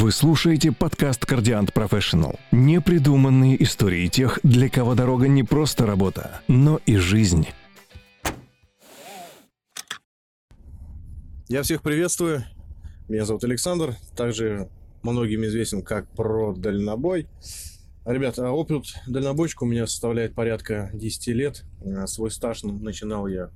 Вы слушаете подкаст «Кардиант Профессионал». Непридуманные истории тех, для кого дорога не просто работа, но и жизнь. Я всех приветствую. Меня зовут Александр. Также многим известен как про дальнобой. Ребята, опыт дальнобойщика у меня составляет порядка 10 лет. А свой стаж начинал я,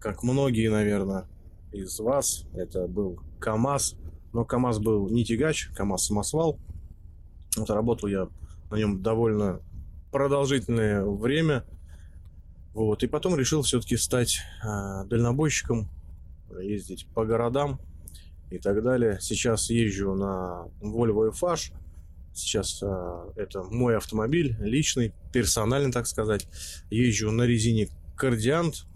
как многие, наверное, из вас. Это был КАМАЗ. Но КАМАЗ был не тягач, КАМАЗ самосвал. Вот работал я на нем довольно продолжительное время. Вот. И потом решил все-таки стать э, дальнобойщиком, ездить по городам и так далее. Сейчас езжу на Volvo FH. Сейчас э, это мой автомобиль, личный, персональный, так сказать. Езжу на резине Кардиант.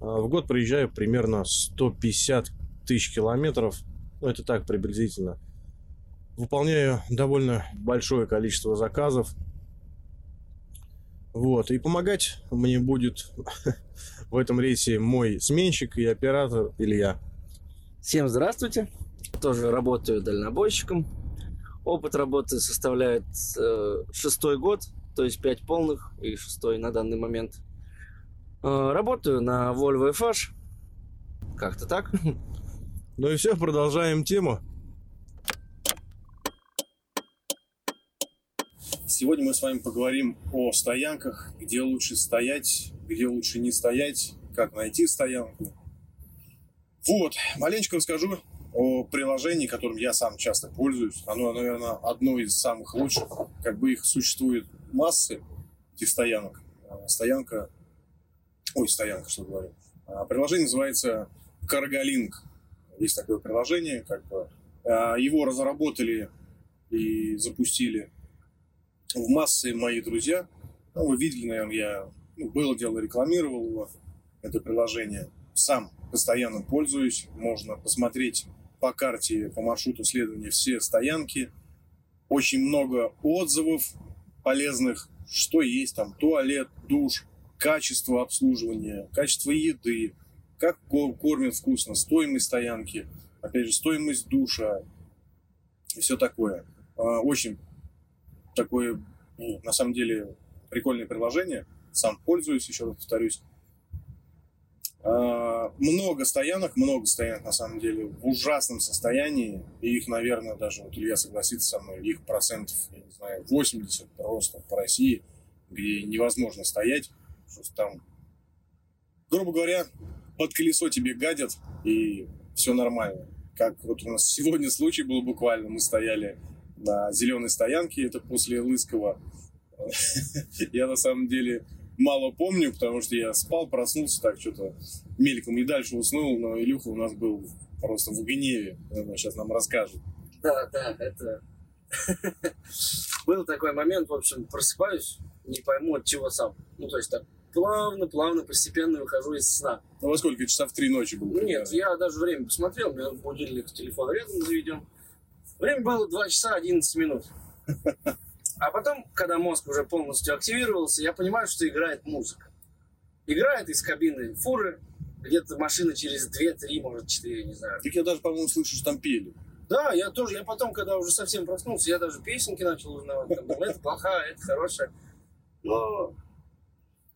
Э, в год проезжаю примерно 150 тысяч километров – ну, это так приблизительно. Выполняю довольно большое количество заказов. Вот. И помогать мне будет в этом рейсе мой сменщик и оператор Илья. Всем здравствуйте. Тоже работаю дальнобойщиком. Опыт работы составляет э, шестой год, то есть пять полных и шестой на данный момент. Э, работаю на Volvo FH. Как-то так. Ну и все, продолжаем тему. Сегодня мы с вами поговорим о стоянках, где лучше стоять, где лучше не стоять, как найти стоянку. Вот, маленько расскажу о приложении, которым я сам часто пользуюсь. Оно, наверное, одно из самых лучших. Как бы их существует массы, этих стоянок. А, стоянка... Ой, стоянка, что говорю. А, приложение называется Cargolink. Есть такое приложение, как бы а, его разработали и запустили в массы мои друзья. Ну, вы видели, наверное, я ну, было дело, рекламировал его, это приложение. Сам постоянно пользуюсь. Можно посмотреть по карте, по маршруту следования все стоянки. Очень много отзывов полезных, что есть там туалет, душ, качество обслуживания, качество еды, как кормят вкусно, стоимость стоянки, опять же, стоимость душа и все такое. А, очень такое, ну, на самом деле, прикольное приложение. Сам пользуюсь, еще раз повторюсь. А, много стоянок, много стоянок, на самом деле, в ужасном состоянии. И их, наверное, даже, вот Илья согласится со мной, их процентов, я не знаю, 80 просто по России, где невозможно стоять. Просто там, грубо говоря, под колесо тебе гадят, и все нормально. Как вот у нас сегодня случай был буквально, мы стояли на зеленой стоянке, это после Лыского. Я на самом деле мало помню, потому что я спал, проснулся так что-то мельком и дальше уснул, но Илюха у нас был просто в гневе. Сейчас нам расскажет. Да, да, это... Был такой момент, в общем, просыпаюсь, не пойму от чего сам. Ну, то есть так, плавно, плавно, постепенно выхожу из сна. Ну, во сколько? Часа в три ночи было? Нет, я даже время посмотрел, у меня будильник телефон рядом заведен. Время было 2 часа 11 минут. А потом, когда мозг уже полностью активировался, я понимаю, что играет музыка. Играет из кабины фуры, где-то машина через 2-3, может, 4, не знаю. Так я даже, по-моему, слышу, что там пели. Да, я тоже, я потом, когда уже совсем проснулся, я даже песенки начал узнавать. Там, это плохая, это хорошая. Но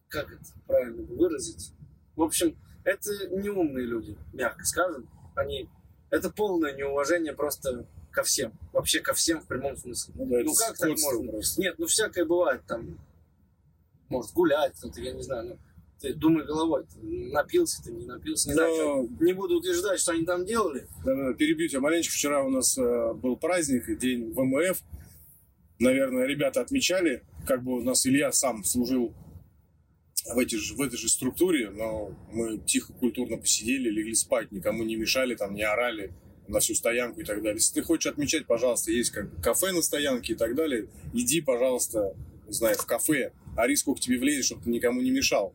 как это правильно выразить? В общем, это не умные люди, мягко скажем. Они, это полное неуважение просто ко всем. Вообще ко всем в прямом смысле. Ну, да, ну как так можно? Просто. Нет, ну всякое бывает там. Может гулять, кто-то, я не знаю, ну, ты думай головой, ты напился ты, не напился, не Но... знаю, не буду утверждать, что они там делали. Да, да, перебью тебя маленько. Вчера у нас э, был праздник, день ВМФ. Наверное, ребята отмечали, как бы у нас Илья сам служил в, эти же, в этой же структуре, но мы тихо, культурно посидели, легли спать, никому не мешали, там не орали на всю стоянку и так далее. Если ты хочешь отмечать, пожалуйста, есть как кафе на стоянке и так далее, иди, пожалуйста, не знаю, в кафе, а риск сколько тебе влезет, чтобы ты никому не мешал.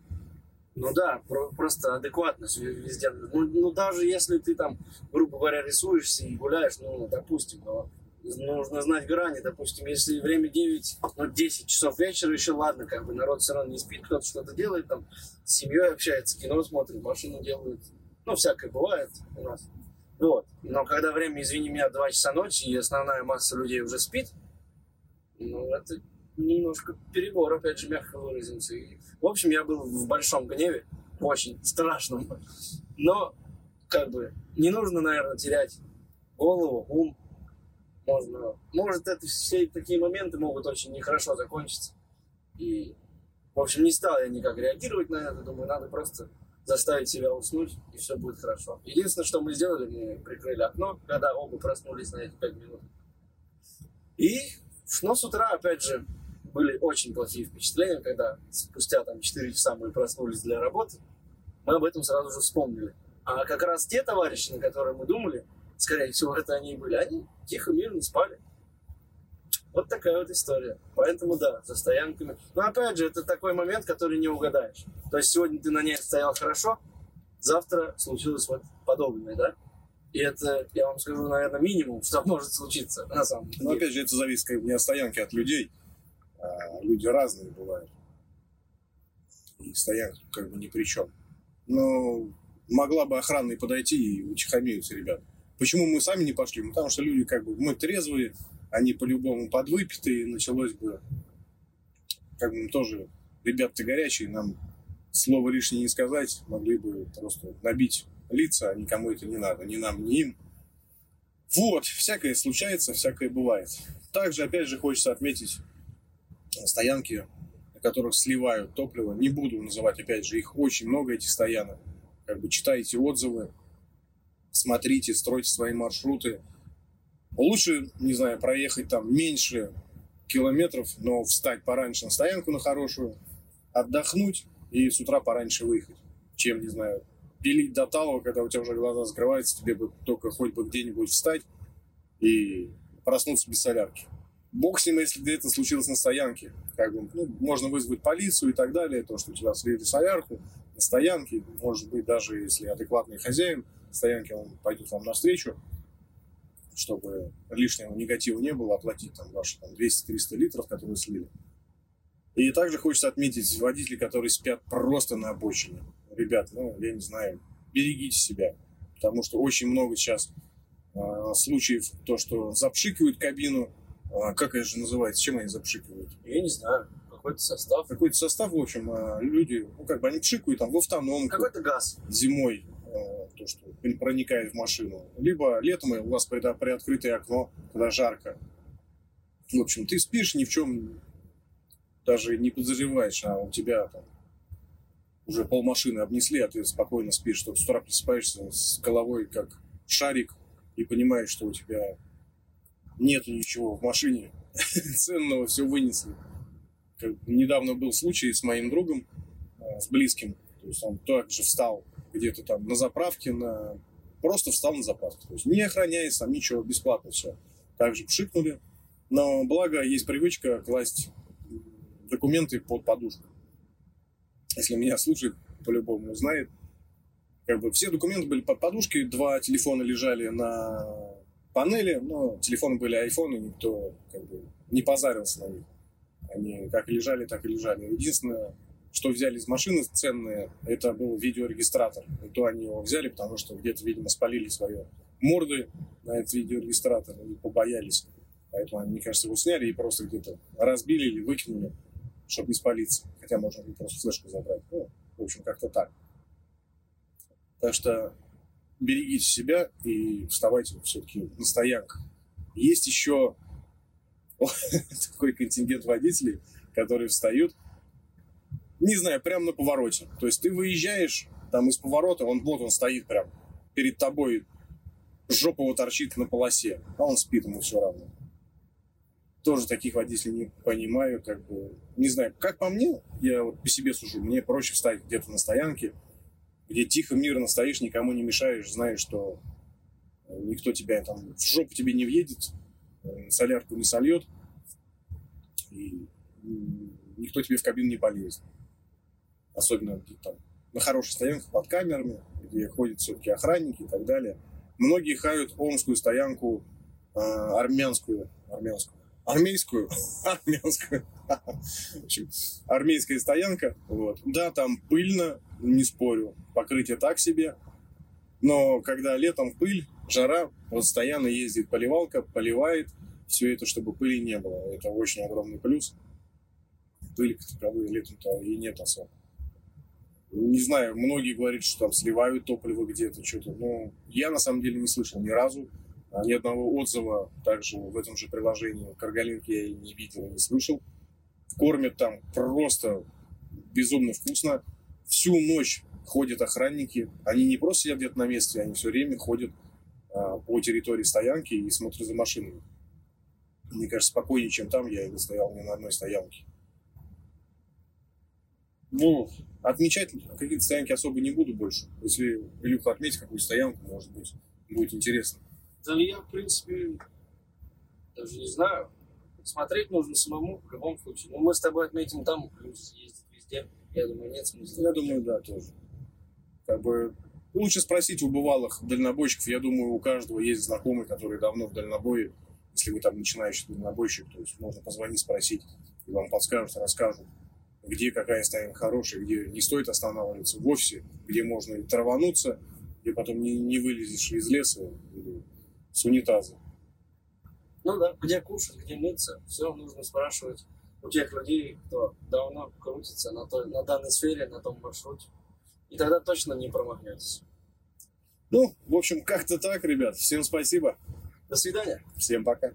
Ну да, просто адекватно везде. Ну, ну даже если ты там, грубо говоря, рисуешься и гуляешь, ну, допустим, но нужно знать грани. Допустим, если время 9, ну, 10 часов вечера, еще ладно, как бы народ все равно не спит, кто-то что-то делает, там, с семьей общается, кино смотрит, машину делает. Ну, всякое бывает у нас. Вот. Но когда время, извини меня, 2 часа ночи, и основная масса людей уже спит, ну, это немножко перебор, опять же, мягко выразимся. И, в общем, я был в большом гневе, очень страшном. Но, как бы, не нужно, наверное, терять голову, ум. Можно, может, это все такие моменты могут очень нехорошо закончиться. И, в общем, не стал я никак реагировать на это. Думаю, надо просто заставить себя уснуть, и все будет хорошо. Единственное, что мы сделали, мы прикрыли окно, когда оба проснулись на эти пять минут. И, но с утра, опять же, были очень плохие впечатления, когда спустя там 4 часа мы проснулись для работы, мы об этом сразу же вспомнили. А как раз те товарищи, на которые мы думали, скорее всего, это они и были, они тихо, мирно спали. Вот такая вот история. Поэтому да, за стоянками. Но опять же, это такой момент, который не угадаешь. То есть сегодня ты на ней стоял хорошо, завтра случилось вот подобное, да? И это, я вам скажу, наверное, минимум, что может случиться на самом деле. Но опять же, это зависит как бы не от стоянки, а от людей. А, люди разные бывают. И стоянка как бы ни при чем. Но могла бы охрана и подойти и утихомириться, ребят. Почему мы сами не пошли? Потому что люди как бы, мы трезвые, они по-любому подвыпитые, началось бы, как бы тоже, ребята горячие, нам слово лишнее не сказать, могли бы просто набить лица, а никому это не надо, ни нам, ни им. Вот, всякое случается, всякое бывает. Также, опять же, хочется отметить стоянки, на которых сливают топливо. Не буду называть, опять же, их очень много, этих стоянок. Как бы читайте отзывы, смотрите, стройте свои маршруты. Лучше, не знаю, проехать там меньше километров, но встать пораньше на стоянку на хорошую, отдохнуть и с утра пораньше выехать, чем, не знаю, пилить до талого, когда у тебя уже глаза закрываются, тебе бы только хоть бы где-нибудь встать и проснуться без солярки. Бог с ним, если где-то случилось на стоянке. Как бы, ну, можно вызвать полицию и так далее, то, что у тебя слили солярку на стоянке, может быть, даже если адекватный хозяин стоянки, он пойдет вам навстречу, чтобы лишнего негатива не было, оплатить там ваши там, 200-300 литров, которые слили. И также хочется отметить водителей, которые спят просто на обочине. Ребят, ну, я не знаю, берегите себя, потому что очень много сейчас э, случаев, то, что запшикивают кабину, э, как это же называется, чем они запшикивают? Я не знаю, какой-то состав. Какой-то состав, в общем, э, люди, ну, как бы они пшикают там в автономку. Какой-то газ. Зимой, то, что проникает в машину. Либо летом у вас приоткрытое окно, когда жарко. В общем, ты спишь, ни в чем даже не подозреваешь, а у тебя там уже полмашины обнесли, а ты спокойно спишь, что с утра просыпаешься с головой как шарик и понимаешь, что у тебя нету ничего в машине ценного, все вынесли. Как недавно был случай с моим другом, э, с близким, то есть он также встал где-то там на заправке, на... просто встал на заправке, то есть не охраняясь, там ничего, бесплатно все. Также пшикнули, но благо есть привычка класть документы под подушку. Если меня слушает, по-любому знает. Как бы все документы были под подушкой, два телефона лежали на панели, но телефоны были айфоны, никто как бы не позарился на них. Они как лежали, так и лежали. Единственное, что взяли из машины ценное, это был видеорегистратор. И то они его взяли, потому что где-то, видимо, спалили свои морды на этот видеорегистратор и побоялись. Поэтому они, мне кажется, его сняли и просто где-то разбили или выкинули чтобы не спалиться. Хотя можно было просто флешку забрать. Ну, в общем, как-то так. Так что берегите себя и вставайте все-таки на стоянках. Есть еще такой контингент водителей, которые встают, не знаю, прямо на повороте. То есть ты выезжаешь там из поворота, он вот он стоит прям перед тобой, жопа его торчит на полосе, а он спит ему все равно тоже таких водителей не понимаю, как бы, не знаю, как по мне, я вот по себе сужу, мне проще встать где-то на стоянке, где тихо, мирно стоишь, никому не мешаешь, знаешь, что никто тебя там в жопу тебе не въедет, солярку не сольет, и никто тебе в кабину не полезет. Особенно там на хороших стоянках под камерами, где ходят все-таки охранники и так далее. Многие хают омскую стоянку, э, армянскую, армянскую, армейскую, армянскую, в общем, армейская стоянка, вот. Да, там пыльно, не спорю, покрытие так себе, но когда летом пыль, жара, постоянно ездит поливалка, поливает все это, чтобы пыли не было. Это очень огромный плюс. Пыли таковой летом-то и нет особо. Не знаю, многие говорят, что там сливают топливо где-то, что-то. Но я на самом деле не слышал ни разу. А ни одного отзыва также в этом же приложении Каргалинки я и не видел, не слышал. Кормят там просто безумно вкусно. Всю ночь ходят охранники. Они не просто сидят где-то на месте, они все время ходят а, по территории стоянки и смотрят за машинами. Мне кажется, спокойнее, чем там. Я не стоял ни на одной стоянке. Ну, отмечать какие-то стоянки особо не буду больше. Если Илюха отметит какую-то стоянку, может быть, будет интересно. Да я, в принципе, даже не знаю. Смотреть нужно самому в любом случае. Но мы с тобой отметим там, плюс ездить везде. Я думаю, нет смысла. Я думаю, да, тоже. Как бы лучше спросить у бывалых дальнобойщиков. Я думаю, у каждого есть знакомый, который давно в дальнобое. Если вы там начинающий дальнобойщик, то есть можно позвонить, спросить, и вам подскажут, расскажут, где какая стоянка хорошая, где не стоит останавливаться в офисе, где можно и травануться, где потом не, не вылезешь из леса или с унитаза. Ну да, где кушать, где мыться, все нужно спрашивать у тех людей, кто давно крутится на, той, на данной сфере, на том маршруте. И тогда точно не промахнетесь. Ну, в общем, как-то так, ребят. Всем спасибо. До свидания. Всем пока.